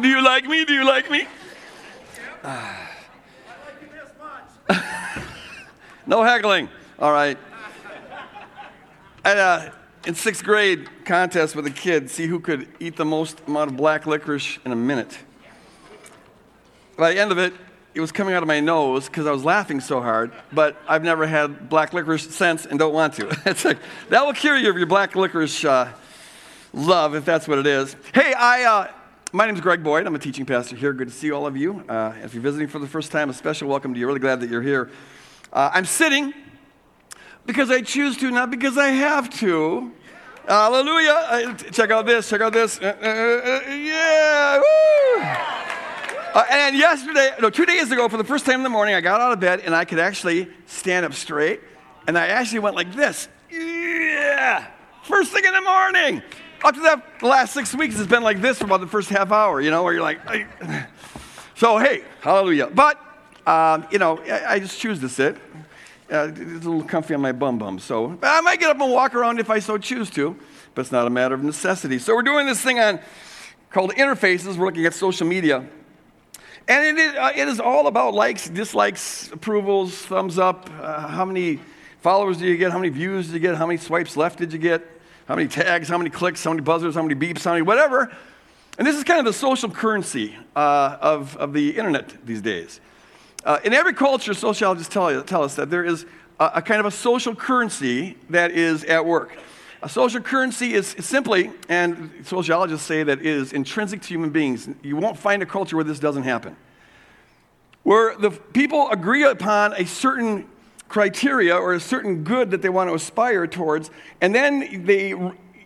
Do you like me? Do you like me? no heckling. All right. Uh, in sixth grade contest with a kid, see who could eat the most amount of black licorice in a minute. By the end of it, it was coming out of my nose because I was laughing so hard, but I've never had black licorice since and don't want to. it's like, that will cure you of your black licorice uh, love, if that's what it is. Hey, I, uh, my name is Greg Boyd. I'm a teaching pastor here. Good to see all of you. Uh, if you're visiting for the first time, a special welcome to you. Really glad that you're here. Uh, I'm sitting because I choose to, not because I have to. Hallelujah. check out this, check out this. Uh, uh, uh, yeah. Uh, and yesterday, no, two days ago, for the first time in the morning, I got out of bed and I could actually stand up straight. And I actually went like this. Yeah. First thing in the morning. Up to that, the last six weeks, it's been like this for about the first half hour, you know, where you're like, so hey, hallelujah. But, um, you know, I, I just choose to sit. Uh, it's a little comfy on my bum bum. So I might get up and walk around if I so choose to, but it's not a matter of necessity. So we're doing this thing on called interfaces. We're looking at social media. And it is, uh, it is all about likes, dislikes, approvals, thumbs up. Uh, how many followers do you get? How many views did you get? How many swipes left did you get? How many tags? How many clicks? How many buzzers? How many beeps? How many whatever? And this is kind of the social currency uh, of, of the internet these days. Uh, in every culture, sociologists tell, tell us that there is a, a, kind of a social currency that is at work. A social currency is simply, and sociologists say that is intrinsic to human beings. You won't find a culture where this doesn't happen. Where the people agree upon a certain criteria or a certain good that they want to aspire towards, and then they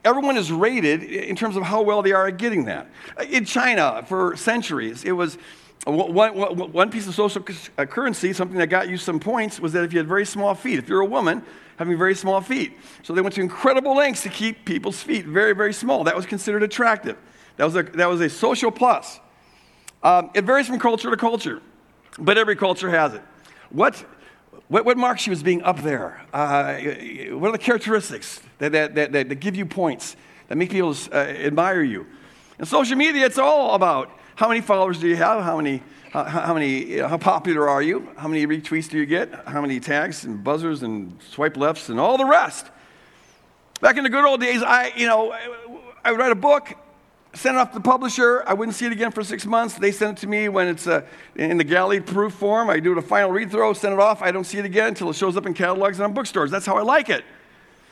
everyone is rated in terms of how well they are at getting that. In China, for centuries, it was one, one, one piece of social uh, currency, something that got you some points, was that if you had very small feet, if you're a woman, having very small feet. So they went to incredible lengths to keep people's feet very, very small. That was considered attractive. That was a, that was a social plus. Um, it varies from culture to culture, but every culture has it. What, what, what marks you as being up there? Uh, what are the characteristics that, that, that, that, give you points, that make people uh, admire you? In social media, it's all about how many followers do you have? How many, how, how many, you know, how popular are you? How many retweets do you get? How many tags and buzzers and swipe lefts and all the rest? Back in the good old days, I, you know, I would write a book, send it off to the publisher. I wouldn't see it again for six months. They send it to me when it's uh, in the galley proof form. I do a final read through, send it off. I don't see it again until it shows up in catalogs and on bookstores. That's how I like it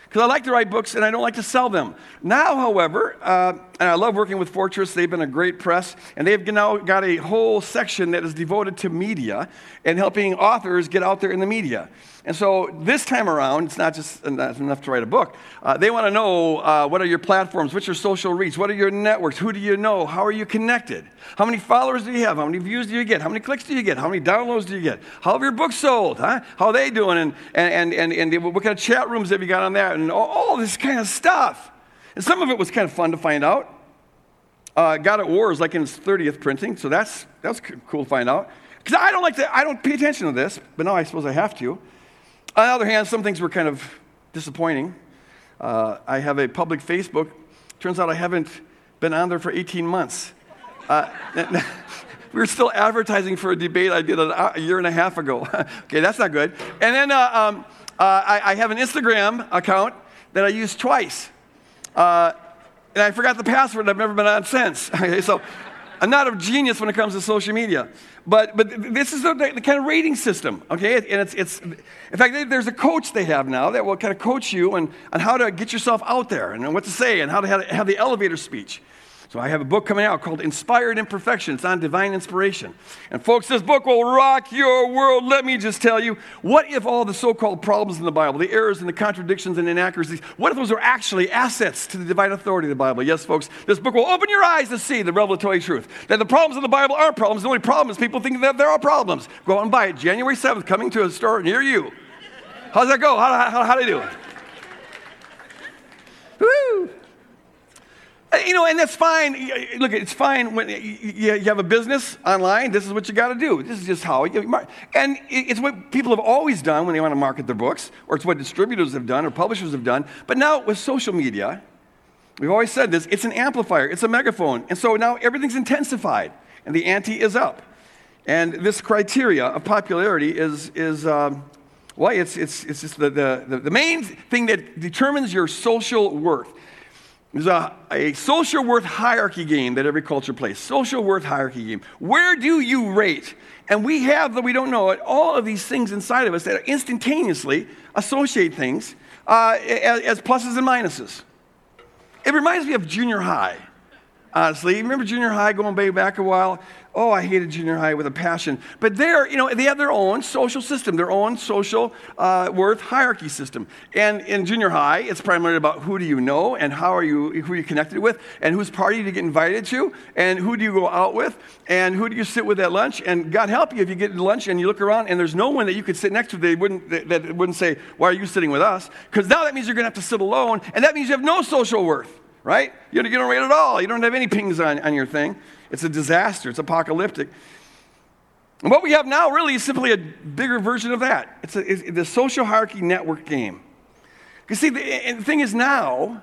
because I like to write books and I don't like to sell them. Now, however, uh, and I love working with Fortress, they've been a great press, and they've now got a whole section that is devoted to media and helping authors get out there in the media. And so this time around, it's not just enough to write a book. Uh, they want to know uh, what are your platforms, what's your social reach, what are your networks, who do you know, how are you connected, how many followers do you have, how many views do you get, how many clicks do you get, how many downloads do you get, how have your books sold, huh? how are they doing, and, and, and, and, what kind of chat rooms have you got on that, and all, all this kind of stuff. And some of it was kind of fun to find out. Uh, God at War is like in its 30th printing, so that's, that's cool to find out. Because I don't like to, I don't pay attention to this, but now I suppose I have to. On the other hand, some things were kind of disappointing. Uh, I have a public Facebook. Turns out I haven't been on there for 18 months. Uh, we were still advertising for a debate I did a, year and a half ago. okay, that's not good. And then uh, um, uh, I, I, have an Instagram account that I used twice. Uh, and I forgot the password. I've never been on since. okay, so I'm not a genius when it comes to social media. But, but this is the, the kind of rating system, okay? And it's, it's, in fact, there's a coach they have now that will kind of coach you on, on how to get yourself out there and what to say and how to have, have the elevator speech. So I have a book coming out called Inspired Imperfection. It's on divine inspiration. And folks, this book will rock your world. Let me just tell you, what if all the so-called problems in the Bible, the errors and the contradictions and inaccuracies, what if those are actually assets to the divine authority of the Bible? Yes, folks, this book will open your eyes to see the revelatory truth. That the problems in the Bible aren't problems. The only problem is people think that there are problems. Go out and buy it. January 7th, coming to a store near you. How's that go? How, how, how do you do? Woo! Uh, you know, and that's fine. Look, it's fine when you have a business online. This is what you got to do. This is just how you market. And it's what people have always done when they want to market their books, or it's what distributors have done or publishers have done. But now with social media, We've always said this it's an amplifier, it's a megaphone. And so now everything's intensified, and the ante is up. And this criteria of popularity is, is um, well, it's, it's, it's just the, the, the main thing that determines your social worth. There's a, a social worth hierarchy game that every culture plays. Social worth hierarchy game. Where do you rate? And we have, though we don't know it, all of these things inside of us that instantaneously associate things uh, as, as pluses and minuses. It reminds me of junior high honestly. You remember junior high going back a while? Oh, I hated junior high with a passion. But they're, you know, they have their own social system, their own social uh, worth hierarchy system. And in junior high, it's primarily about who do you know and how are you, who are you connected with, and whose party do you get invited to, and who do you go out with, and who do you sit with at lunch. And God help you if you get to lunch and you look around and there's no one that you could sit next to that wouldn't, that wouldn't say, Why are you sitting with us? Because now that means you're going to have to sit alone, and that means you have no social worth right? You don't, rate at all. You don't have any pings on, on your thing. It's a disaster, it's apocalyptic. And what we have now really is simply a bigger version of that. It's, a, it's the social hierarchy network game. You see, the, the thing is now,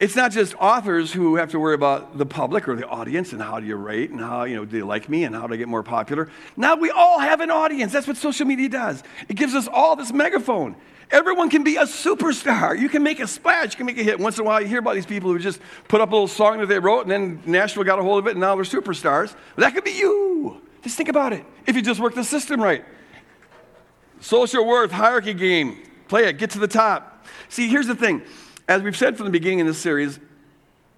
it's not just authors who have to worry about the public or the audience and how do you rate and how, you know, do you like me and how do I get more popular. Now we all have an audience. That's what social media does. It gives us all this megaphone. Everyone can be a superstar. You can make a splash. You can make a hit. Once in a while, you hear about these people who just put up a little song that they wrote, and then Nashville got a hold of it, and now they're superstars. That could be you. Just think about it. If you just work the system right. Social worth, hierarchy game. Play it, get to the top. See, here's the thing. As we've said from the beginning in this series,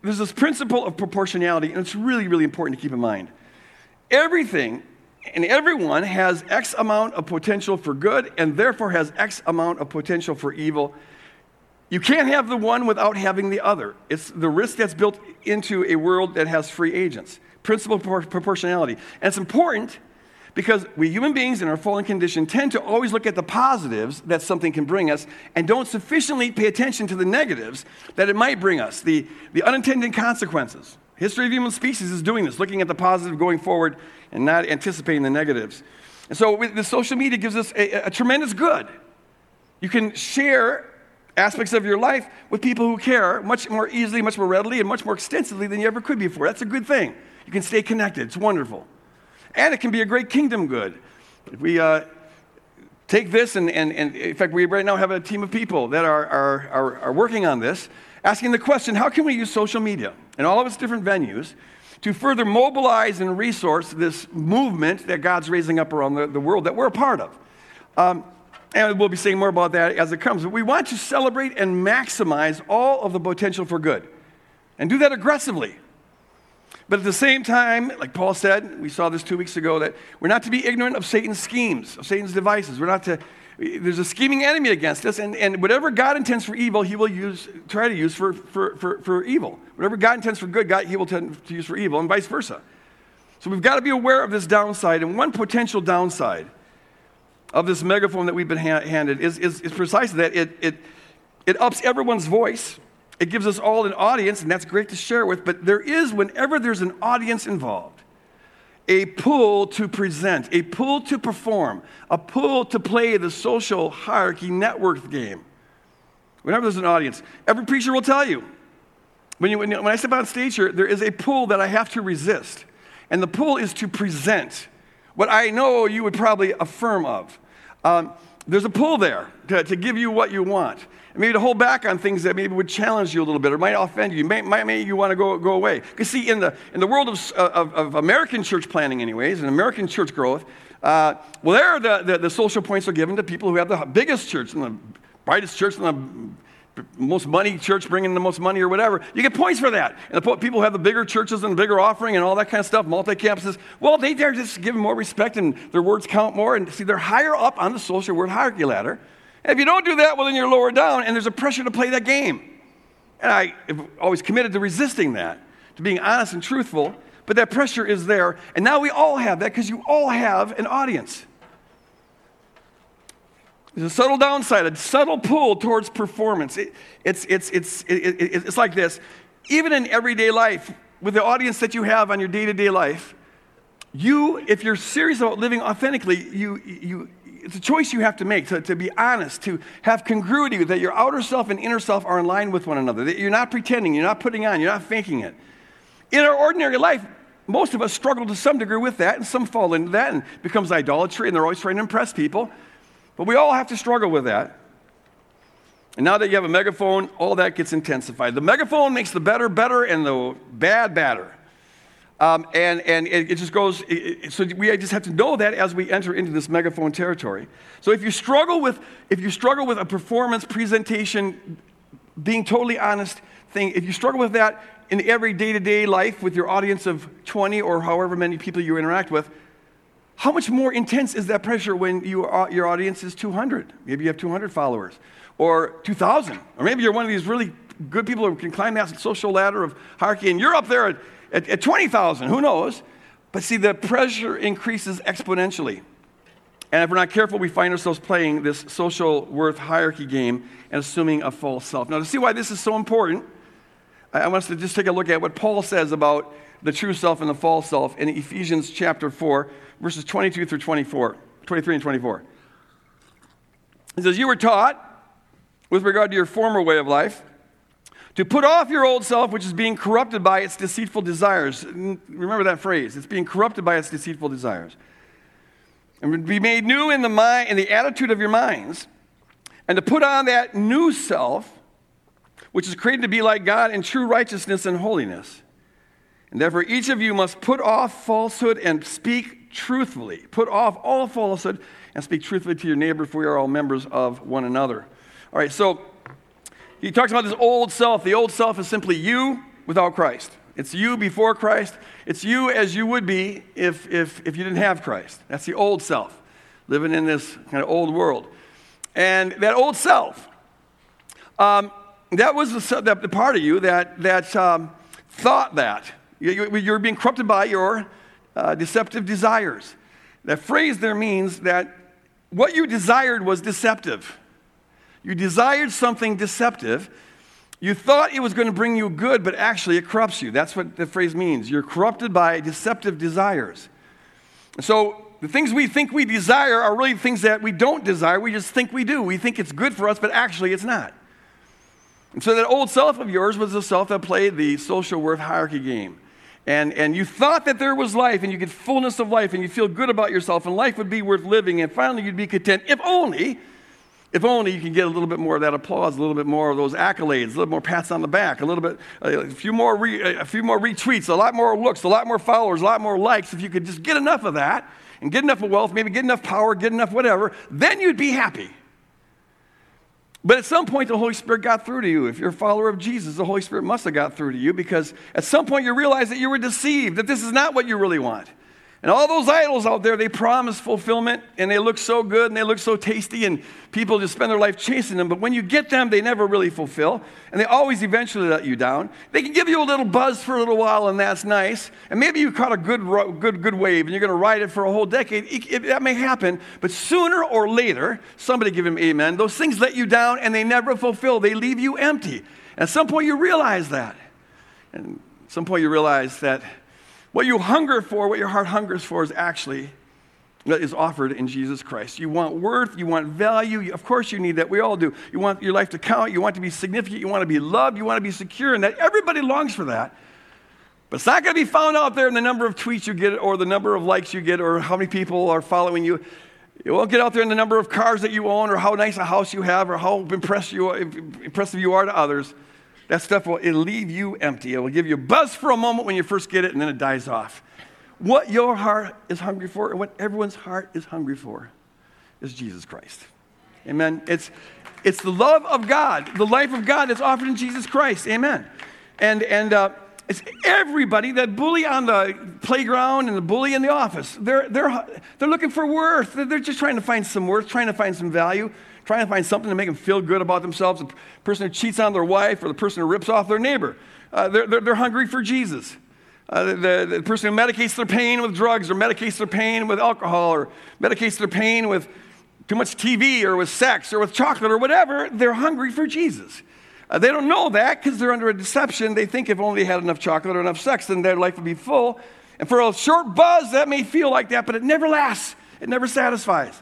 there's this principle of proportionality, and it's really, really important to keep in mind. Everything and everyone has X amount of potential for good and therefore has X amount of potential for evil. You can't have the one without having the other. It's the risk that's built into a world that has free agents. Principle of proportionality. And it's important because we human beings in our fallen condition tend to always look at the positives that something can bring us and don't sufficiently pay attention to the negatives that it might bring us, the, the unintended consequences. History of human species is doing this, looking at the positive going forward and not anticipating the negatives. And so the social media gives us a, a tremendous good. You can share aspects of your life with people who care much more easily, much more readily, and much more extensively than you ever could before. That's a good thing. You can stay connected. It's wonderful. And it can be a great kingdom good. If we uh, take this, and, and, and in fact, we right now have a team of people that are, are, are, are working on this asking the question how can we use social media and all of its different venues to further mobilize and resource this movement that God's raising up around the, the world that we're a part of? Um, and we'll be saying more about that as it comes. But we want to celebrate and maximize all of the potential for good and do that aggressively. But at the same time, like Paul said, we saw this two weeks ago, that we're not to be ignorant of Satan's schemes, of Satan's devices. We're not to there's a scheming enemy against us, and, and whatever God intends for evil, he will use, try to use for, for, for, for evil. Whatever God intends for good, God, he will tend to use for evil, and vice versa. So we've got to be aware of this downside, and one potential downside of this megaphone that we've been ha- handed is, is, is precisely that it, it, it ups everyone's voice. It gives us all an audience, and that's great to share with, but there is, whenever there's an audience involved, a pull to present, a pull to perform, a pull to play the social hierarchy network game. Whenever there's an audience, every preacher will tell you. When, you, when, when I step on stage here, there is a pull that I have to resist. And the pull is to present what I know you would probably affirm of. Um, there's a pull there to, to give you what you want maybe to hold back on things that maybe would challenge you a little bit or might offend you, might, might make you want to go, go away. Because, see, in the, in the world of, of, of American church planning, anyways, and American church growth, uh, well, there the, the, the, social points are given to people who have the biggest church and the brightest church and the most money church bringing the most money or whatever. You get points for that. And the people who have the bigger churches and bigger offering and all that kind of stuff, multi campuses, well, they, they're just given more respect and their words count more. And see, they're higher up on the social worth hierarchy ladder and if you don't do that, well, then you're lower down, and there's a pressure to play that game. And I have always committed to resisting that, to being honest and truthful, but that pressure is there. And now we all have that because you all have an audience. There's a subtle downside, a subtle pull towards performance. It, it's, it's, it's, it, it, it's like this even in everyday life, with the audience that you have on your day to day life, you, if you're serious about living authentically, you, you, it's a choice you have to make to, to be honest, to have congruity, that your outer self and inner self are in line with one another, that you're not pretending, you're not putting on, you're not faking it. In our ordinary life, most of us struggle to some degree with that, and some fall into that and becomes idolatry, and they're always trying to impress people. But we all have to struggle with that. And now that you have a megaphone, all that gets intensified. The megaphone makes the better better and the bad badder. Um, and and it, just goes, it, so we just have to know that as we enter into this megaphone territory. So if you struggle with, if you struggle with a performance presentation, being totally honest thing, if you struggle with that in every day to day life with your audience of 20 or however many people you interact with, how much more intense is that pressure when you are, your audience is 200? Maybe you have 200 followers or 2,000. Or maybe you're one of these really good people who can climb that social ladder of hierarchy and you're up there at, at, at 20,000. Who knows? But see, the pressure increases exponentially. And if we're not careful, we find ourselves playing this social worth hierarchy game and assuming a false self. Now, to see why this is so important, I want us to just take a look at what Paul says about the true self and the false self in Ephesians chapter 4, verses 22 through 24, 23 and 24. He says, You were taught with regard to your former way of life, to put off your old self, which is being corrupted by its deceitful desires. Remember that phrase. It's being corrupted by its deceitful desires. And be made new in the mind in the attitude of your minds, and to put on that new self, which is created to be like God in true righteousness and holiness. And therefore, each of you must put off falsehood and speak truthfully. Put off all falsehood and speak truthfully to your neighbor, for we are all members of one another. All right, so he talks about this old self. The old self is simply you without Christ. It's you before Christ. It's you as you would be if, if, if you didn't have Christ. That's the old self, living in this kind of old world. And that old self, um, that was the, the, part of you that, that um, thought that. You, you, are being corrupted by your uh, deceptive desires. That phrase there means that what you desired was deceptive. You desired something deceptive. You thought it was going to bring you good, but actually it corrupts you. That's what the phrase means. You're corrupted by deceptive desires. So the things we think we desire are really things that we don't desire. We just think we do. We think it's good for us, but actually it's not. And so that old self of yours was the self that played the social worth hierarchy game. And, and you thought that there was life and you get fullness of life and you feel good about yourself and life would be worth living and finally you'd be content if only if only you can get a little bit more of that applause, a little bit more of those accolades, a little more pats on the back, a little bit, uh, a few more, re, a few more retweets, a lot more looks, a lot more followers, a lot more likes. If you could just get enough of that and get enough of wealth, maybe get enough power, get enough whatever, then you'd be happy. But at some point, the Holy Spirit got through to you. If you're a follower of Jesus, the Holy Spirit must have got through to you because at some point you realize that you were deceived, that this is not what you really want. And all those idols out there, they promise fulfillment and they look so good and they look so tasty, and people just spend their life chasing them. But when you get them, they never really fulfill, and they always eventually let you down. They can give you a little buzz for a little while, and that's nice. And maybe you caught a good, good, good wave and you're going to ride it for a whole decade. It, it, that may happen, but sooner or later, somebody give him amen, those things let you down and they never fulfill. They leave you empty. At some point, you realize that. And at some point, you realize that what you hunger for, what your heart hungers for, is actually that is offered in Jesus Christ. You want worth, you want value. Of course, you need that. We all do. You want your life to count, you want to be significant, you want to be loved, you want to be secure, and that everybody longs for that. But it's not going to be found out there in the number of tweets you get, or the number of likes you get, or how many people are following you. It won't get out there in the number of cars that you own, or how nice a house you have, or how impressive you are to others. That stuff will it leave you empty. It will give you a buzz for a moment when you first get it, and then it dies off. What your heart is hungry for, and what everyone's heart is hungry for, is Jesus Christ. Amen. It's, it's the love of God, the life of God that's offered in Jesus Christ. Amen. And, and uh, it's everybody that bully on the playground and the bully in the office. They're, they're, they're looking for worth. They're just trying to find some worth, trying to find some value trying to find something to make them feel good about themselves. The person who cheats on their wife or the person who rips off their neighbor. Uh, they're, they're, they're, hungry for Jesus. Uh, the, the person who medicates their pain with drugs or medicates their pain with alcohol or medicates their pain with too much TV or with sex or with chocolate or whatever, they're hungry for Jesus. Uh, they don't know that because they're under a deception. They think if only they had enough chocolate or enough sex, then their life would be full. And for a short buzz, that may feel like that, but it never lasts, it never satisfies.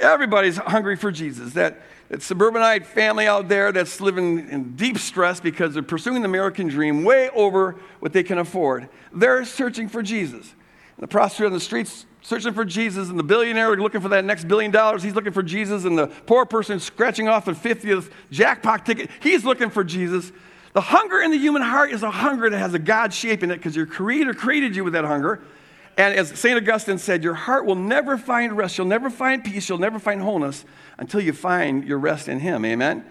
Everybody's hungry for Jesus. That, that suburbanite family out there that's living in deep stress because they're pursuing the American dream way over what they can afford. They're searching for Jesus. And the prostitute on the streets searching for Jesus, and the billionaire looking for that next billion dollars, he's looking for Jesus, and the poor person scratching off the 50th jackpot ticket, he's looking for Jesus. The hunger in the human heart is a hunger that has a God shape in it because your Creator created you with that hunger. And as St. Augustine said, your heart will never find rest. You'll never find peace. You'll never find wholeness until you find your rest in Him. Amen?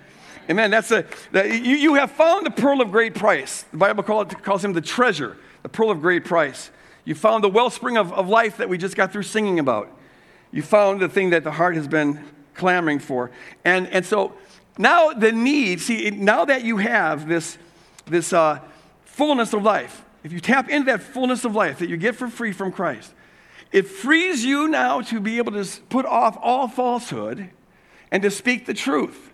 Amen. That's a, that you, you have found the pearl of great price. The Bible call it, calls him the treasure, the pearl of great price. You found the wellspring of, of life that we just got through singing about. You found the thing that the heart has been clamoring for. And, and so now the need, see, now that you have this, this uh, fullness of life, if you tap into that fullness of life that you get for free from Christ, it frees you now to be able to put off all falsehood and to speak the truth.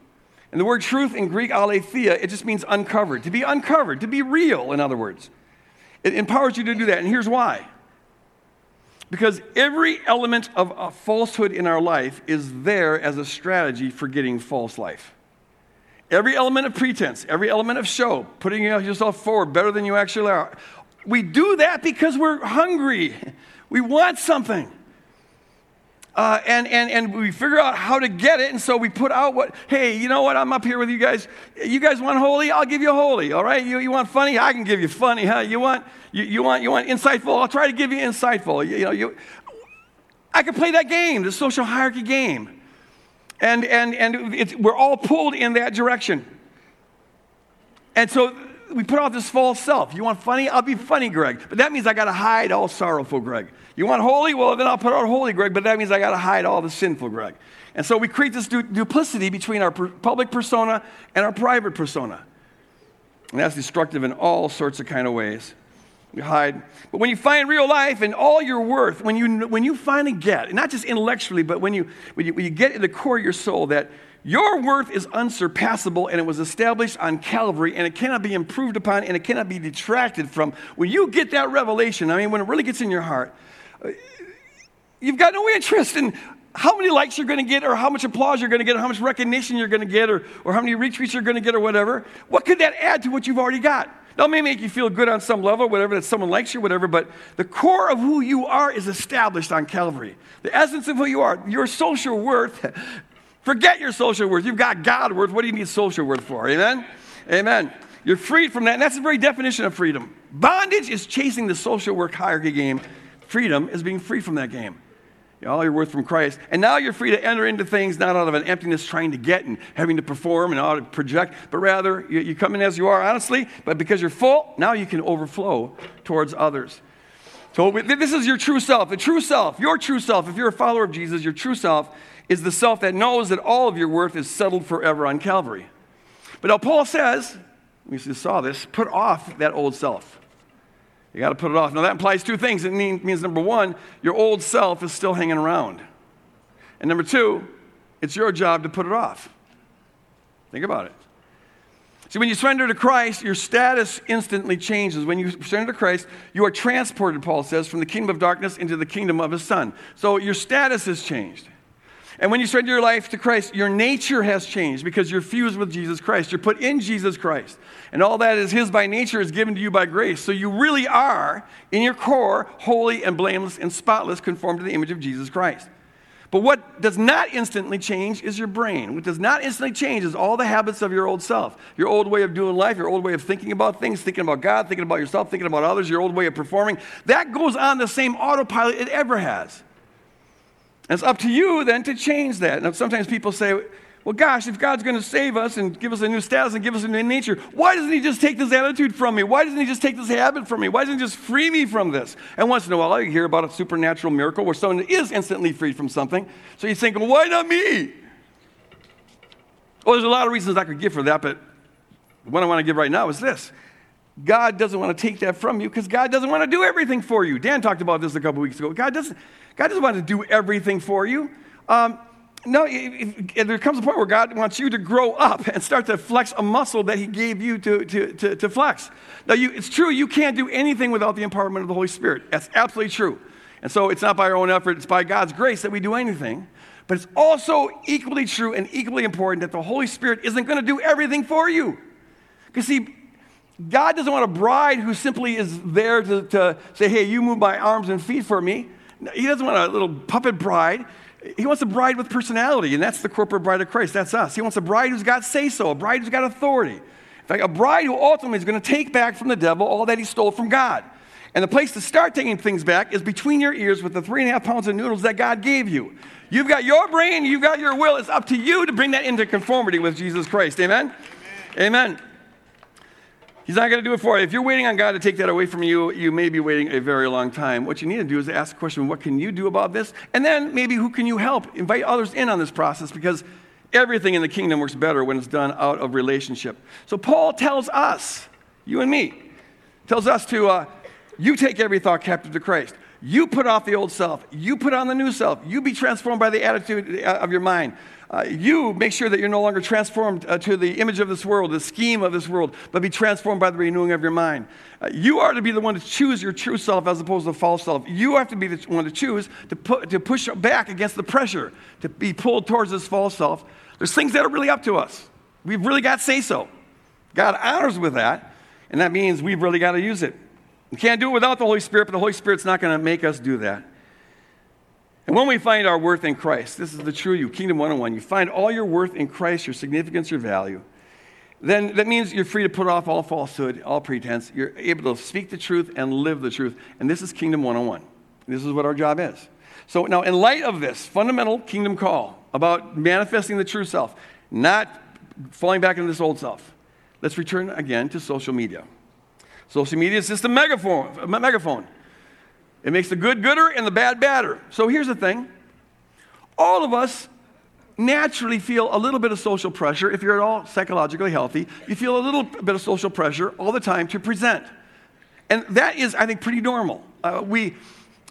And the word truth in Greek, aletheia, it just means uncovered, to be uncovered, to be real, in other words. It empowers you to do that. And here's why because every element of falsehood in our life is there as a strategy for getting false life. Every element of pretense, every element of show, putting yourself forward better than you actually are, we do that because we're hungry. We want something. Uh, and, and, and we figure out how to get it. And so we put out what, hey, you know what? I'm up here with you guys. You guys want holy? I'll give you holy. All right? You, you want funny? I can give you funny. Huh? You want, you, you want, you want insightful? I'll try to give you insightful. You, you know, you, I can play that game, the social hierarchy game. And, and, and we're all pulled in that direction. And so we put off this false self. You want funny? I'll be funny, Greg. But that means I got to hide all sorrowful, Greg. You want holy? Well, then I'll put on holy, Greg. But that means I got to hide all the sinful, Greg. And so we create this du- duplicity between our per- public persona and our private persona. And that's destructive in all sorts of kind of ways. You hide. But when you find real life and all your worth, when you, when you finally get, not just intellectually, but when you, when you, when you get in the core of your soul that your worth is unsurpassable and it was established on Calvary and it cannot be improved upon and it cannot be detracted from. When you get that revelation, I mean, when it really gets in your heart, uh, you've got no interest in how many likes you're going to get or how much applause you're going to get or how much recognition you're going to get or, or how many retweets you're going to get or whatever. What could that add to what you've already got? It may make you feel good on some level, whatever, that someone likes you, whatever, but the core of who you are is established on Calvary. The essence of who you are, your social worth Forget your social worth. You've got God worth. What do you need social worth for? Amen? Amen. You're freed from that. And that's the very definition of freedom. Bondage is chasing the social worth hierarchy game. Freedom is being free from that game. All your worth from Christ. And now you're free to enter into things not out of an emptiness trying to get and having to perform and out to project, but rather you, you come in as you are, honestly, but because you're full, now you can overflow towards others. So this is your true self. The true self, your true self, if you're a follower of Jesus, your true self is the self that knows that all of your worth is settled forever on Calvary. But now Paul says, we just saw this, put off that old self. You got to put it off. Now that implies two things. It means number one, your old self is still hanging around. And number two, it's your job to put it off. Think about it. See, when you surrender to Christ, your status instantly changes. When you surrender to Christ, you are transported, Paul says, from the kingdom of darkness into the kingdom of his son. So your status has changed. And when you surrender your life to Christ, your nature has changed because you're fused with Jesus Christ. You're put in Jesus Christ. And all that is His by nature is given to you by grace. So you really are, in your core, holy and blameless and spotless, conformed to the image of Jesus Christ. But what does not instantly change is your brain. What does not instantly change is all the habits of your old self. Your old way of doing life, your old way of thinking about things, thinking about God, thinking about yourself, thinking about others, your old way of performing. That goes on the same autopilot it ever has. And it's up to you then to change that. Now, sometimes people say, well, gosh, if God's going to save us and give us a new status and give us a new nature, why doesn't He just take this attitude from me? Why doesn't He just take this habit from me? Why doesn't He just free me from this? And once in a while, you hear about a supernatural miracle where someone is instantly freed from something. So you think, well, why not me? Well, there's a lot of reasons I could give for that, but what I want to give right now is this God doesn't want to take that from you because God doesn't want to do everything for you. Dan talked about this a couple weeks ago. God doesn't, God doesn't want to do everything for you. Um, no, if, if there comes a point where God wants you to grow up and start to flex a muscle that He gave you to, to, to, to flex. Now, you, it's true, you can't do anything without the empowerment of the Holy Spirit. That's absolutely true. And so it's not by our own effort, it's by God's grace that we do anything. But it's also equally true and equally important that the Holy Spirit isn't going to do everything for you. Because, see, God doesn't want a bride who simply is there to, to say, hey, you move my arms and feet for me. He doesn't want a little puppet bride. He wants a bride with personality, and that's the corporate bride of Christ. That's us. He wants a bride who's got say so, a bride who's got authority. In fact, a bride who ultimately is going to take back from the devil all that he stole from God. And the place to start taking things back is between your ears with the three and a half pounds of noodles that God gave you. You've got your brain, you've got your will. It's up to you to bring that into conformity with Jesus Christ. Amen? Amen. Amen. He's not going to do it for you. If you're waiting on God to take that away from you, you may be waiting a very long time. What you need to do is ask the question, what can you do about this? And then maybe who can you help? Invite others in on this process because everything in the kingdom works better when it's done out of relationship. So Paul tells us, you and me, tells us to, uh, you take every thought captive to Christ. You put off the old self. You put on the new self. You be transformed by the attitude uh, of your mind. Uh, you make sure that you're no longer transformed uh, to the image of this world, the scheme of this world, but be transformed by the renewing of your mind. Uh, you are to be the one to choose your true self as opposed to the false self. You have to be the one to choose to, put, to push back against the pressure, to be pulled towards this false self. There's things that are really up to us. We've really got say so. God honors with that, and that means we've really got to use it. We can't do it without the Holy Spirit, but the Holy Spirit's not going to make us do that. And when we find our worth in Christ, this is the true you, Kingdom 101, you find all your worth in Christ, your significance, your value, then that means you're free to put off all falsehood, all pretense. You're able to speak the truth and live the truth. And this is Kingdom 101. This is what our job is. So now, in light of this fundamental kingdom call about manifesting the true self, not falling back into this old self, let's return again to social media. Social media is just a megaphone. A megaphone. It makes the good gooder and the bad badder. So here's the thing all of us naturally feel a little bit of social pressure. If you're at all psychologically healthy, you feel a little bit of social pressure all the time to present. And that is, I think, pretty normal. Uh, we,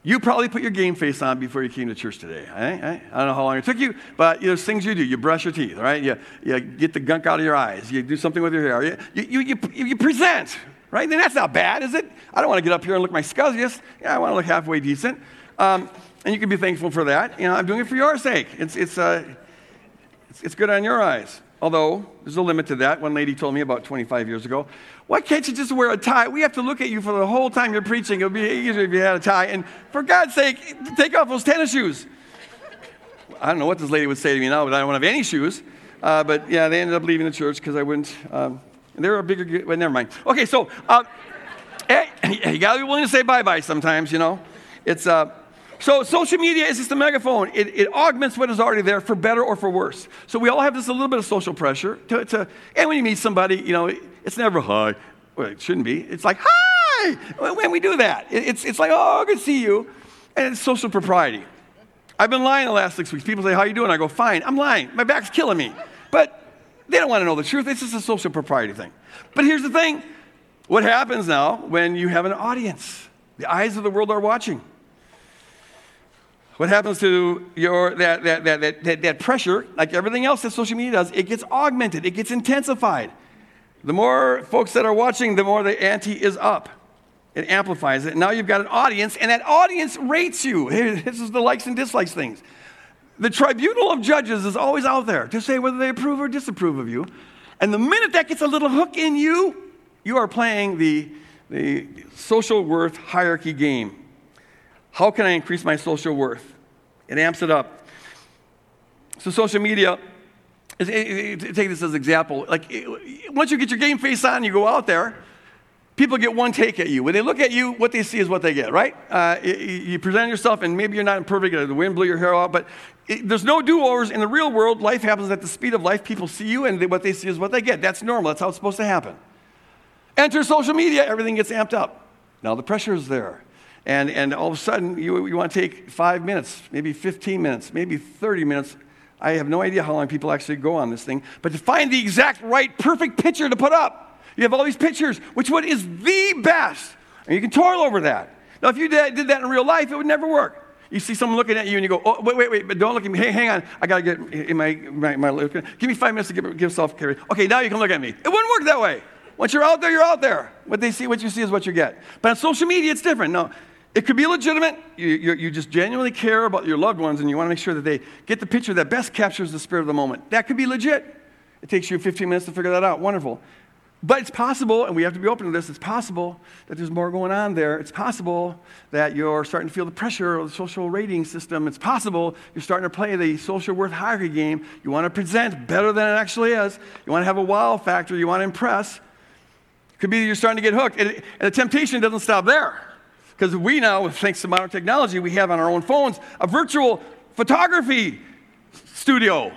you probably put your game face on before you came to church today. I, I, I don't know how long it took you, but you know, there's things you do. You brush your teeth, right? You, you get the gunk out of your eyes. You do something with your hair. You, you, you, you present, right? Then that's not bad, is it? I don't want to get up here and look my scuzziest. Yeah, I want to look halfway decent. Um, and you can be thankful for that. You know, I'm doing it for your sake. It's, it's, uh, it's, it's good on your eyes. Although, there's a limit to that. One lady told me about 25 years ago, why can't you just wear a tie? We have to look at you for the whole time you're preaching. It would be easier if you had a tie. And for God's sake, take off those tennis shoes. I don't know what this lady would say to me now, but I don't want to have any shoes. Uh, but yeah, they ended up leaving the church because I wouldn't. Um, they were a bigger, well, never mind. Okay, so uh, you got to be willing to say bye bye sometimes, you know. It's, uh, so social media is just a megaphone. It, it, augments what is already there for better or for worse. So we all have this a little bit of social pressure. To, to, and when you meet somebody, you know, it's never hi. Well, it shouldn't be. It's like hi when we do that. It's, it's like, oh, good to see you. And it's social propriety. I've been lying the last six weeks. People say, how you doing? I go, fine. I'm lying. My back's killing me. But they don't want to know the truth. It's just a social propriety thing. But here's the thing what happens now when you have an audience? The eyes of the world are watching. What happens to your, that, that, that, that, that pressure, like everything else that social media does, it gets augmented, it gets intensified. The more folks that are watching, the more the ante is up. It amplifies it. Now you've got an audience, and that audience rates you. This is the likes and dislikes things. The tribunal of judges is always out there to say whether they approve or disapprove of you. And the minute that gets a little hook in you, you are playing the, the social worth hierarchy game. How can I increase my social worth? It amps it up. So, social media, take this as an example. Like, once you get your game face on, you go out there, people get one take at you. When they look at you, what they see is what they get, right? Uh, you present yourself, and maybe you're not perfect, the wind blew your hair out, but it, there's no do overs. In the real world, life happens at the speed of life. People see you, and they, what they see is what they get. That's normal. That's how it's supposed to happen. Enter social media, everything gets amped up. Now the pressure is there. And, and all of a sudden, you, you want to take five minutes, maybe 15 minutes, maybe 30 minutes. I have no idea how long people actually go on this thing, but to find the exact right, perfect picture to put up. You have all these pictures. Which one is the best? And you can toil over that. Now, if you did, that in real life, it would never work. You see someone looking at you and you go, oh, wait, wait, wait, but don't look at me. Hey, hang on. I got to get in my, my, my, give me five minutes to give, give self care. Okay, now you can look at me. It wouldn't work that way. Once you're out there, you're out there. What they see, what you see is what you get. But on social media, it's different. No, It could be legitimate. You, you, you, just genuinely care about your loved ones and you want to make sure that they get the picture that best captures the spirit of the moment. That could be legit. It takes you 15 minutes to figure that out. Wonderful. But it's possible, and we have to be open to this, it's possible that there's more going on there. It's possible that you're starting to feel the pressure of the social rating system. It's possible you're starting to play the social worth hierarchy game. You want to present better than it actually is. You want to have a wow factor. You want to impress. Could be you're starting to get hooked. And, and the temptation doesn't stop there. Because we now, thanks to modern technology, we have on our own phones a virtual photography studio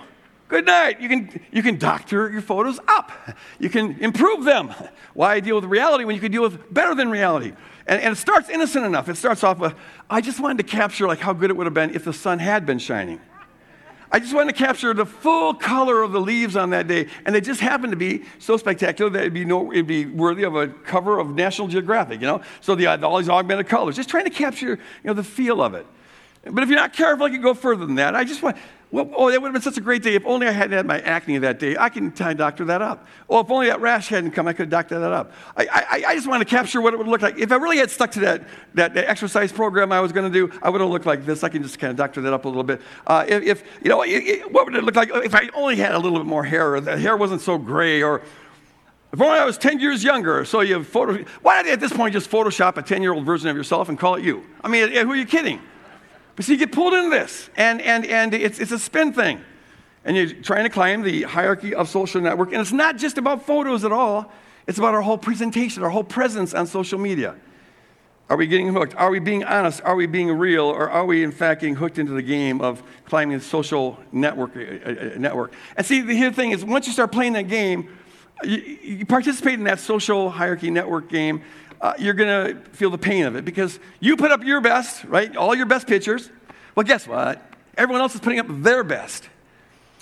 Good night. You can, you can doctor your photos up. You can improve them. Why deal with reality when you can deal with better than reality? And, and it starts innocent enough. It starts off with, I just wanted to capture like how good it would have been if the sun had been shining. I just wanted to capture the full color of the leaves on that day, and they just happened to be so spectacular that it'd be, no, it'd be worthy of a cover of National Geographic, you know? So the, all these augmented colors, just trying to capture, you know, the feel of it. But if you're not careful, I could go further than that. I just want, well, oh, that would have been such a great day. If only I hadn't had my acne that day, I can tie doctor that up. Oh, if only that rash hadn't come, I could have doctored that up. I, I, I just want to capture what it would look like. If I really had stuck to that, that, that exercise program I was going to do, I would have looked like this. I can just kind of doctor that up a little bit. Uh, if, if, you know, it, it, what would it look like if I only had a little bit more hair, or the hair wasn't so gray, or if only I was 10 years younger, so you have photo. Why not at this point just Photoshop a 10 year old version of yourself and call it you? I mean, who are you kidding? But see, you get pulled into this, and, and, and it's, it's a spin thing. And you're trying to climb the hierarchy of social network. And it's not just about photos at all, it's about our whole presentation, our whole presence on social media. Are we getting hooked? Are we being honest? Are we being real? Or are we, in fact, getting hooked into the game of climbing the social network? Uh, uh, network? And see, the thing is, once you start playing that game, you, you participate in that social hierarchy network game, uh, you're going to feel the pain of it because you put up your best, right? All your best pictures. Well, guess what? Everyone else is putting up their best.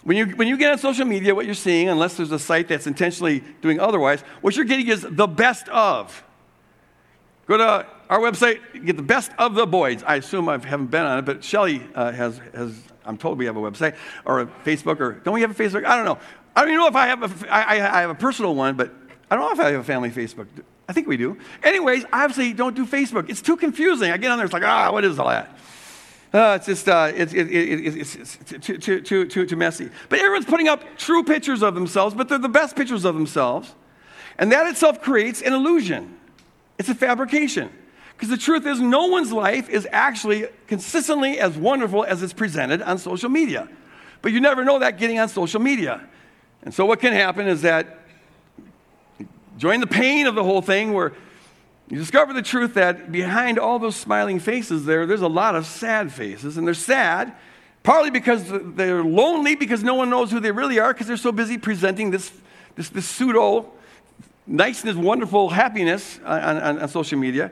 When you, when you get on social media, what you're seeing, unless there's a site that's intentionally doing otherwise, what you're getting is the best of. Go to our website, get the best of the boys. I assume I haven't been on it, but Shelly uh, has, has, I'm told we have a website or a Facebook, or don't we have a Facebook? I don't know. I don't even know if I have a, I, I have a personal one, but I don't know if I have a family Facebook. I think we do. Anyways, I obviously don't do Facebook. It's too confusing. I get on there, it's like, ah, what is all that? Uh, it's just uh, it's, it, it, it's, it's too, too, too, too, too messy. But everyone's putting up true pictures of themselves, but they're the best pictures of themselves. And that itself creates an illusion. It's a fabrication. Because the truth is, no one's life is actually consistently as wonderful as it's presented on social media. But you never know that getting on social media. And so, what can happen is that join the pain of the whole thing where you discover the truth that behind all those smiling faces there, there's a lot of sad faces. And they're sad partly because they're lonely because no one knows who they really are because they're so busy presenting this, this, this pseudo niceness, wonderful happiness uh, on, on, on social media.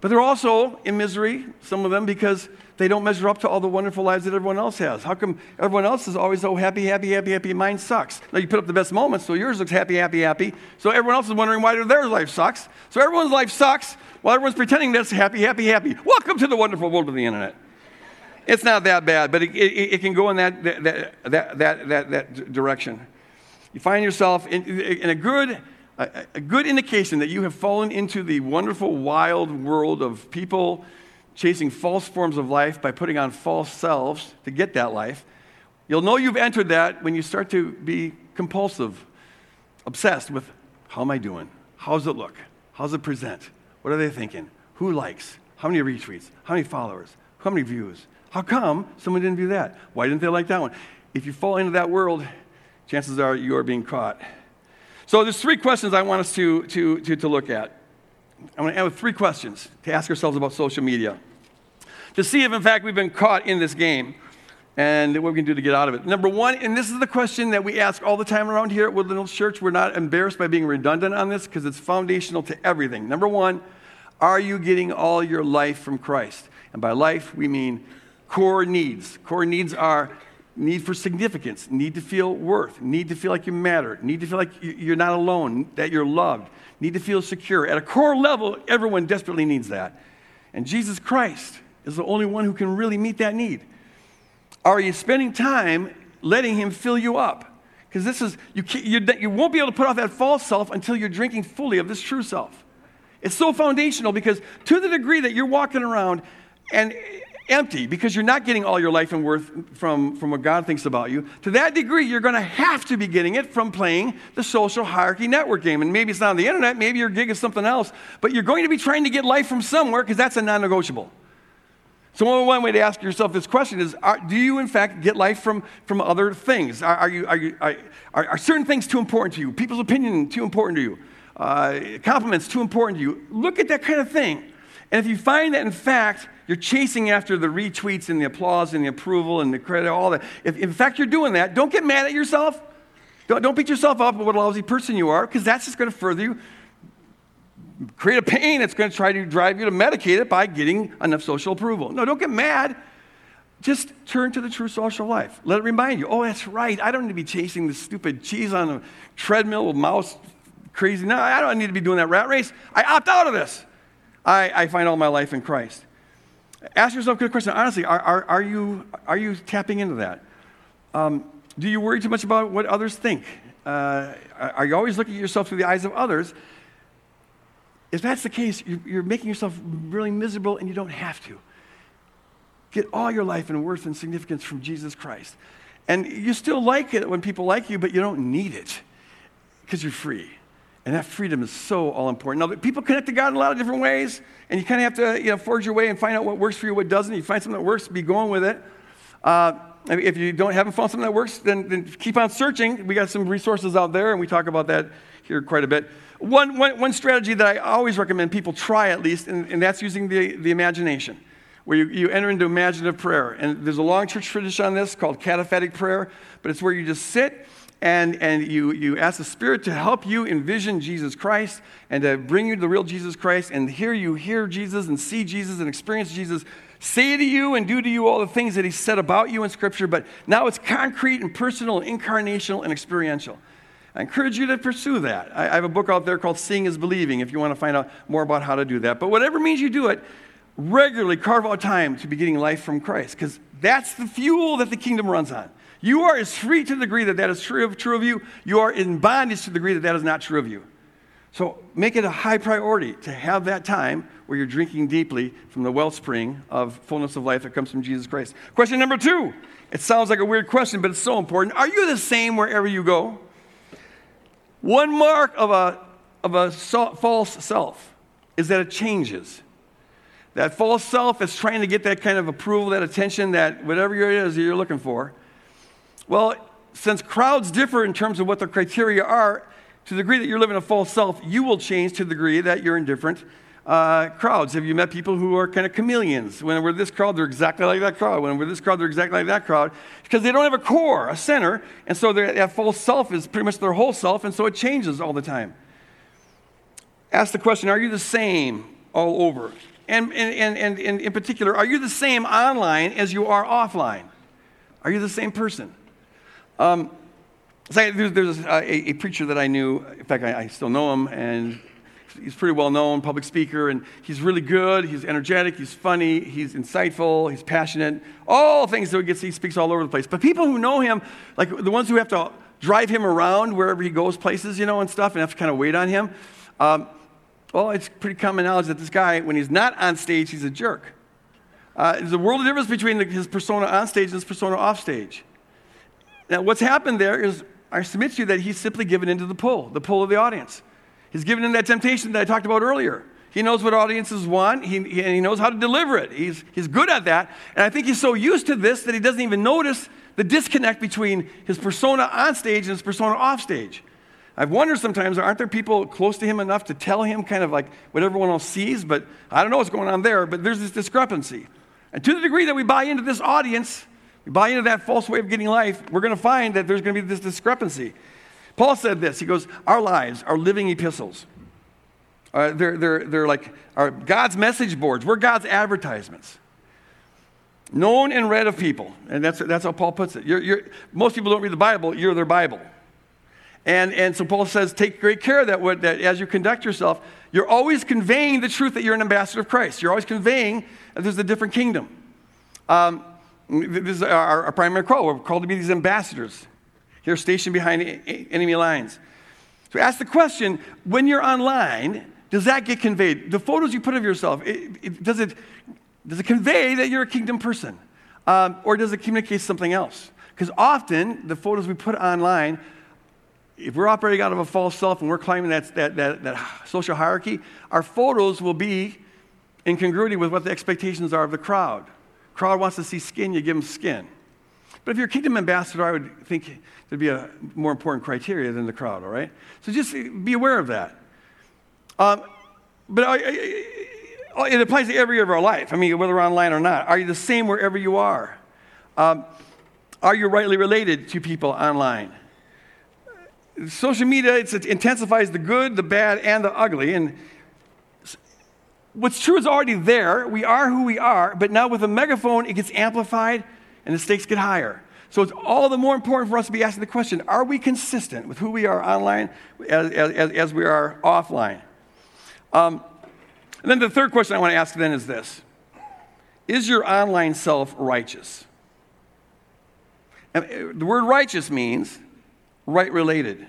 But they're also in misery, some of them, because they don't measure up to all the wonderful lives that everyone else has. How come everyone else is always so happy, happy, happy, happy? Mine sucks. Now you put up the best moments, so yours looks happy, happy, happy. So everyone else is wondering why their life sucks. So everyone's life sucks while everyone's pretending that's happy, happy, happy. Welcome to the wonderful world of the internet. It's not that bad, but it, it, it can go in that, that, that, that, that, that direction. You find yourself in, in a good a, a good indication that you have fallen into the wonderful, wild world of people chasing false forms of life by putting on false selves to get that life. You'll know you've entered that when you start to be compulsive, obsessed with how am I doing? How's it look? How's it present? What are they thinking? Who likes? How many retweets? How many followers? How many views? How come someone didn't view that? Why didn't they like that one? If you fall into that world, chances are you are being caught. So there's three questions I want us to, to, to, to look at. I'm going to end with three questions to ask ourselves about social media to see if, in fact, we've been caught in this game and what we can do to get out of it. Number one, and this is the question that we ask all the time around here at Woodland Church. We're not embarrassed by being redundant on this because it's foundational to everything. Number one, are you getting all your life from Christ? And by life, we mean core needs. Core needs are need for significance, need to feel worth, need to feel like you matter, need to feel like you're not alone, that you're loved, need to feel secure. At a core level, everyone desperately needs that. And Jesus Christ is the only one who can really meet that need. Are you spending time letting Him fill you up? Because this is, you, you, you won't be able to put off that false self until you're drinking fully of this true self. It's so foundational because to the degree that you're walking around and empty because you're not getting all your life and worth from, from what God thinks about you, to that degree, you're going to have to be getting it from playing the social hierarchy network game. And maybe it's not on the internet, maybe your gig is something else, but you're going to be trying to get life from somewhere because that's a non negotiable. So, one way to ask yourself this question is are, Do you, in fact, get life from, from other things? Are, are, you, are, you, are, are certain things too important to you? People's opinion too important to you? Uh, compliments too important to you? Look at that kind of thing. And if you find that, in fact, you're chasing after the retweets and the applause and the approval and the credit, all that. If in fact you're doing that, don't get mad at yourself. Don't, don't beat yourself up for what a lousy person you are, because that's just going to further you, create a pain that's going to try to drive you to medicate it by getting enough social approval. No, don't get mad. Just turn to the true social life. Let it remind you, oh, that's right. I don't need to be chasing the stupid cheese on a treadmill with mouse crazy. No, I don't need to be doing that rat race. I opt out of this. I, I find all my life in Christ. Ask yourself a good question. Honestly, are, are, are, you, are you tapping into that? Um, do you worry too much about what others think? Uh, are you always looking at yourself through the eyes of others? If that's the case, you're, making yourself really miserable and you don't have to. Get all your life and worth and significance from Jesus Christ. And you still like it when people like you, but you don't need it because you're free. And that freedom is so all important. Now, people connect to God in a lot of different ways, and you kind of have to you know, forge your way and find out what works for you, what doesn't. You find something that works, be going with it. Uh, if you don't haven't found something that works, then, then, keep on searching. We got some resources out there, and we talk about that here quite a bit. One, one, one strategy that I always recommend people try at least, and, and that's using the, the imagination, where you, you enter into imaginative prayer. And there's a long church tradition on this called cataphatic prayer, but it's where you just sit and, and you, you ask the Spirit to help you envision Jesus Christ and to bring you to the real Jesus Christ. And here you hear Jesus and see Jesus and experience Jesus say to you and do to you all the things that He said about you in Scripture, but now it's concrete and personal and incarnational and experiential. I encourage you to pursue that. I, I have a book out there called Seeing is Believing if you want to find out more about how to do that. But whatever means you do it, regularly carve out time to be getting life from Christ because that's the fuel that the kingdom runs on. You are as free to the degree that that is true of, true of you. You are in bondage to the degree that that is not true of you. So make it a high priority to have that time where you're drinking deeply from the wellspring of fullness of life that comes from Jesus Christ. Question number two. It sounds like a weird question, but it's so important. Are you the same wherever you go? One mark of a, of a false self is that it changes. That false self is trying to get that kind of approval, that attention, that whatever it is you're looking for. Well, since crowds differ in terms of what their criteria are, to the degree that you're living a false self, you will change to the degree that you're in different uh, crowds. Have you met people who are kind of chameleons? When we're this crowd, they're exactly like that crowd. When we're this crowd, they're exactly like that crowd. Because they don't have a core, a center, and so that false self is pretty much their whole self, and so it changes all the time. Ask the question Are you the same all over? And, and, and, and in particular, are you the same online as you are offline? Are you the same person? Um, so there's, there's a, a, preacher that I knew. In fact, I, I, still know him, and he's pretty well known, public speaker, and he's really good. He's energetic. He's funny. He's insightful. He's passionate. All things that he he speaks all over the place. But people who know him, like the ones who have to drive him around wherever he goes, places, you know, and stuff, and have to kind of wait on him. Um, well, it's pretty common knowledge that this guy, when he's not on stage, he's a jerk. Uh, there's a world of difference between the, his persona on stage and his persona off stage. Now, what's happened there is, I submit to you that he's simply given into the pull, the pull of the audience. He's given in that temptation that I talked about earlier. He knows what audiences want, he, he, and he knows how to deliver it. He's, he's good at that. And I think he's so used to this that he doesn't even notice the disconnect between his persona on stage and his persona off stage. I've wondered sometimes, aren't there people close to him enough to tell him kind of like what everyone else sees? But I don't know what's going on there, but there's this discrepancy. And to the degree that we buy into this audience, we buy into that false way of getting life, we're going to find that there's going to be this discrepancy. Paul said this. He goes, Our lives are living epistles. Uh, they're, they're, they're like our God's message boards. We're God's advertisements. Known and read of people. And that's, that's how Paul puts it. You're, you're, most people don't read the Bible, you're their Bible. And, and so Paul says, take great care that, what, that as you conduct yourself, you're always conveying the truth that you're an ambassador of Christ. You're always conveying that there's a different kingdom. Um, this is our, our primary call. We're called to be these ambassadors here stationed behind enemy lines. So ask the question when you're online, does that get conveyed? The photos you put of yourself, it, it, does, it, does it convey that you're a kingdom person? Um, or does it communicate something else? Because often the photos we put online, if we're operating out of a false self and we're climbing that, that, that, that social hierarchy, our photos will be in congruity with what the expectations are of the crowd. Crowd wants to see skin, you give them skin. But if you're a kingdom ambassador, I would think there'd be a more important criteria than the crowd, all right? So just be aware of that. Um, but I, I, it applies to every area of our life. I mean, whether online or not. Are you the same wherever you are? Um, are you rightly related to people online? Social media it intensifies the good, the bad, and the ugly. And what's true is already there. We are who we are, but now with a megaphone, it gets amplified and the stakes get higher. So it's all the more important for us to be asking the question are we consistent with who we are online as, as, as we are offline? Um, and then the third question I want to ask then is this Is your online self righteous? And uh, the word righteous means right related.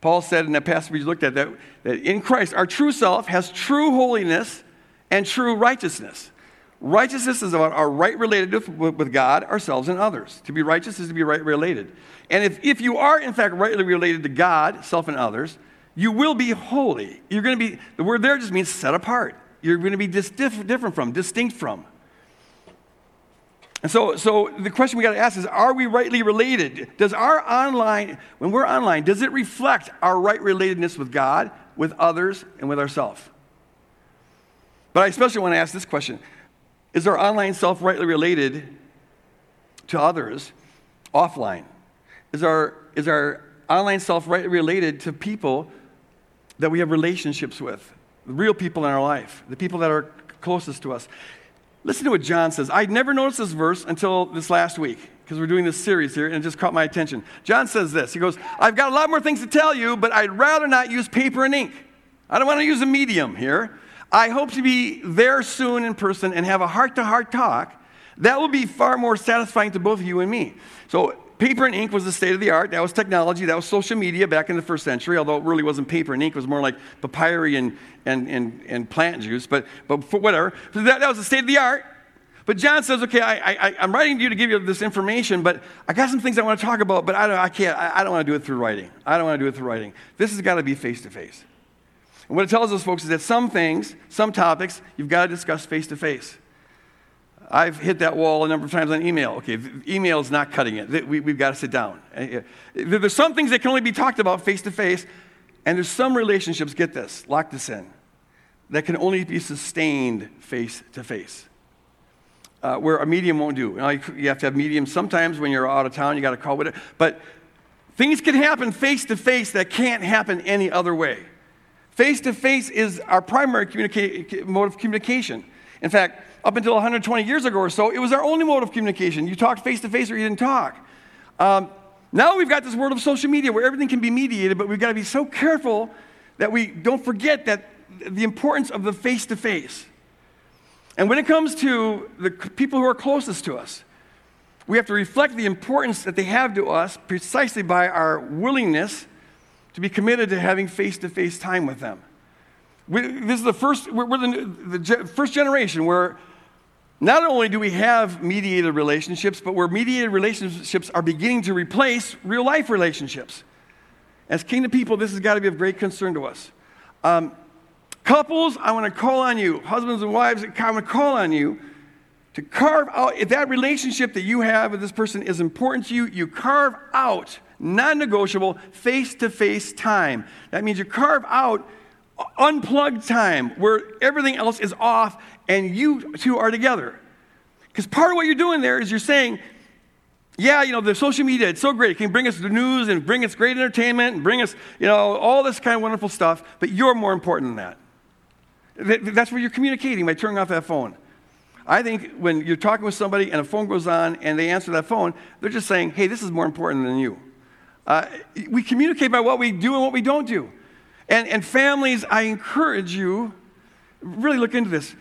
Paul said in that passage we looked at that, that in Christ, our true self has true holiness and true righteousness. Righteousness is about our right related with God, ourselves, and others. To be righteous is to be right related. And if, if you are, in fact, rightly related to God, self, and others, you will be holy. You're going to be, the word there just means set apart. You're going to be dis- different from, distinct from. And so, so the question we got to ask is are we rightly related? Does our online, when we're online, does it reflect our right relatedness with God, with others, and with ourselves? But I especially want to ask this question Is our online self rightly related to others offline? Is our, is our online self rightly related to people that we have relationships with? The real people in our life, the people that are closest to us. Listen to what John says. I'd never noticed this verse until this last week because we're doing this series here and it just caught my attention. John says this He goes, I've got a lot more things to tell you, but I'd rather not use paper and ink. I don't want to use a medium here. I hope to be there soon in person and have a heart to heart talk. That will be far more satisfying to both you and me. So, paper and ink was the state of the art. That was technology. That was social media back in the first century, although it really wasn't paper and ink. It was more like papyri and, and, and, and plant juice, but, but whatever. So that, that was the state of the art. But John says, okay, I, I, am writing to you to give you this information, but I got some things I want to talk about, but I, don't, I can't, I, I don't want to do it through writing. I don't want to do it through writing. This has got to be face to face. And what it tells us, folks, is that some things, some topics, you've got to discuss face to face. I've hit that wall a number of times on email. Okay, email is not cutting it. We, have got to sit down. Eh, eh, there's some things that can only be talked about face to face, and there's some relationships, get this, lock this in, that can only be sustained face to face. Where a medium won't do. Now, You have to have medium sometimes when you're out of town, you got to call with it. But things can happen face to face that can't happen any other way. Face to face is our primary communica- mode of communication. In fact, up until 120 years ago or so, it was our only mode of communication. You talked face to face or you didn't talk. Um, now we've got this world of social media where everything can be mediated, but we've got to be so careful that we don't forget that the importance of the face to face. And when it comes to the people who are closest to us, we have to reflect the importance that they have to us precisely by our willingness to be committed to having face to face time with them. We, this is the first, we're, the, the first generation where not only do we have mediated relationships, but where mediated relationships are beginning to replace real life relationships. As kingdom people, this has got to be of great concern to us. Um, couples, I want to call on you. Husbands and wives, I want to call on you to carve out, if that relationship that you have with this person is important to you, you carve out non negotiable, face to face time. That means you carve out unplugged time where everything else is off and you two are together. Because part of what you're doing there is you're saying, yeah, you know, the social media, it's so great. It can bring us the news and bring us great entertainment and bring us, you know, all this kind of wonderful stuff, but you're more important than that. That's what you're communicating by turning off that phone. I think when you're talking with somebody and a phone goes on and they answer that phone, they're just saying, hey, this is more important than you. Uh, we communicate by what we do and what we don't do. And, and families, I encourage you, really look into this.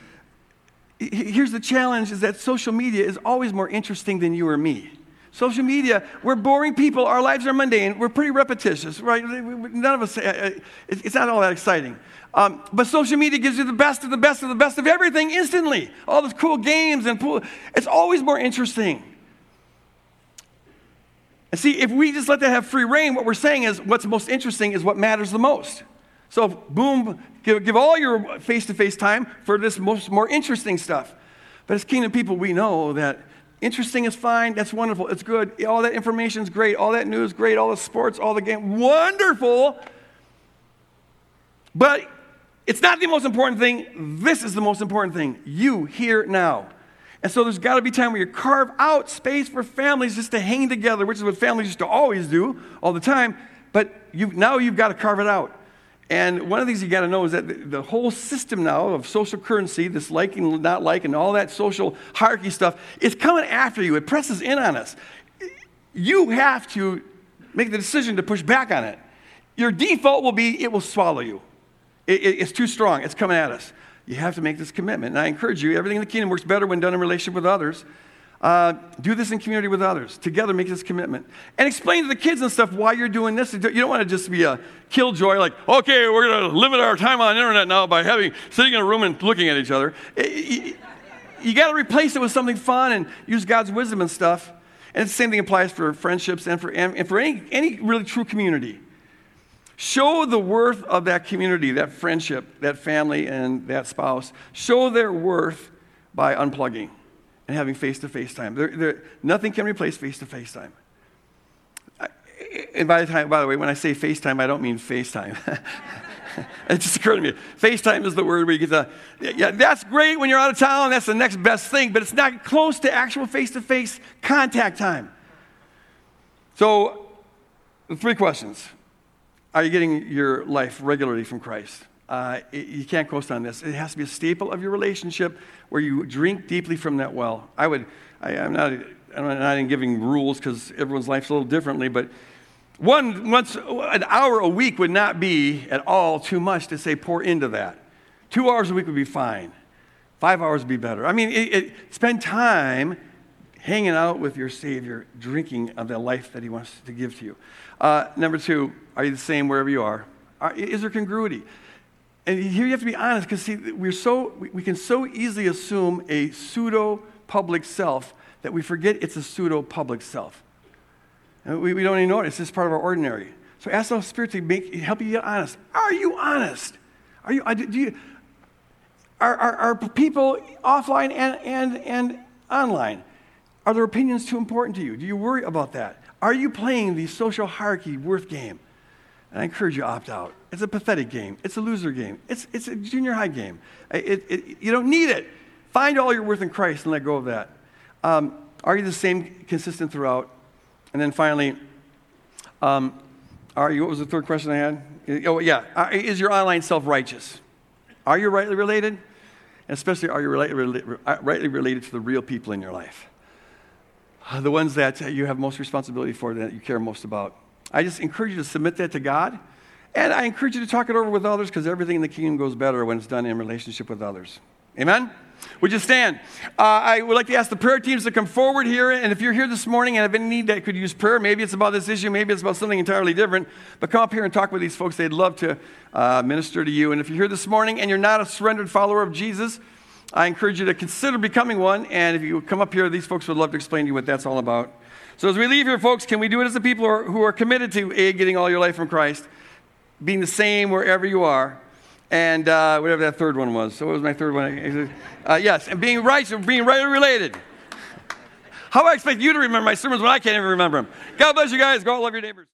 Here's the challenge is that social media is always more interesting than you or me. Social media, we're boring people. Our lives are mundane. We're pretty repetitious, right? None of us, uh, uh, it's not all that exciting. Um, but social media gives you the best of the best of the best of everything instantly. All those cool games and pool. It's always more interesting. And see, if we just let that have free reign, what we're saying is what's most interesting is what matters the most. So, boom, give, give all your face to face time for this most, more interesting stuff. But as kingdom people, we know that interesting is fine. That's wonderful. It's good. All that information is great. All that news, great. All the sports, all the game, wonderful. But it's not the most important thing. This is the most important thing. You here now. And so there's got to be time where you carve out space for families just to hang together, which is what families used to always do all the time. But you, now you've got to carve it out. And one of the things you got to know is that the, the, whole system now of social currency, this liking, not liking, all that social hierarchy stuff, is coming after you. It presses in on us. You have to make the decision to push back on it. Your default will be it will swallow you. It, it, it's too strong. It's coming at us. You have to make this commitment. And I encourage you, everything in the kingdom works better when done in relationship with others. Uh, do this in community with others. Together, make this commitment. And explain to the kids and stuff why you're doing this. You don't want to just be a killjoy, like, okay, we're going to limit our time on the internet now by having sitting in a room and looking at each other. You, you got to replace it with something fun and use God's wisdom and stuff. And the same thing applies for friendships and for, and for any, any really true community. Show the worth of that community, that friendship, that family, and that spouse. Show their worth by unplugging and having face to face time. They're, they're, nothing can replace face to face time. And by the time, by the way, when I say FaceTime, I don't mean FaceTime. it just occurred to me. FaceTime is the word where you get yeah, that's great when you're out of town. That's the next best thing, but it's not close to actual face to face contact time. So, three questions. Are you getting your life regularly from Christ? Uh, it, you can't coast on this. It has to be a staple of your relationship where you drink deeply from that well. I would, I, am not, I'm not in giving rules because everyone's life's a little differently, but one, once, an hour a week would not be at all too much to say pour into that. Two hours a week would be fine. Five hours would be better. I mean, it, it, spend time hanging out with your Savior, drinking of the life that He wants to give to you. Uh, number two, are you the same wherever you are? are is there congruity? And here you have to be honest because, see, we're so, we can so easily assume a pseudo public self that we forget it's a pseudo public self. And we, we don't even know it, it's just part of our ordinary. So ask the Spirit to make, help you get honest. Are you honest? Are you, do you, are, are, are people offline and, and, and online? Are their opinions too important to you? Do you worry about that? Are you playing the social hierarchy worth game? And I encourage you to opt out. It's a pathetic game. It's a loser game. It's, it's a junior high game. It, it, you don't need it. Find all your worth in Christ and let go of that. Um, are you the same consistent throughout? And then finally, um, are you, what was the third question I had? Oh, yeah. Uh, is your online self righteous? Are you rightly related? Especially, are you uh, rightly related to the real people in your life? The ones that you have most responsibility for, that you care most about. I just encourage you to submit that to God. And I encourage you to talk it over with others because everything in the kingdom goes better when it's done in relationship with others. Amen? Would you stand? Uh, I would like to ask the prayer teams to come forward here. And if you're here this morning and have any need that could use prayer, maybe it's about this issue, maybe it's about something entirely different, but come up here and talk with these folks. They'd love to uh, minister to you. And if you're here this morning and you're not a surrendered follower of Jesus, I encourage you to consider becoming one. And if you come up here, these folks would love to explain to you what that's all about. So as we leave here, folks, can we do it as the people who are, committed to A, getting all your life from Christ, being the same wherever you are, and uh, whatever that third one was. So what was my third one? Uh, yes, and being right, being right related. How do I expect you to remember my sermons when I can't even remember them? God bless you guys. Go out, love your neighbors.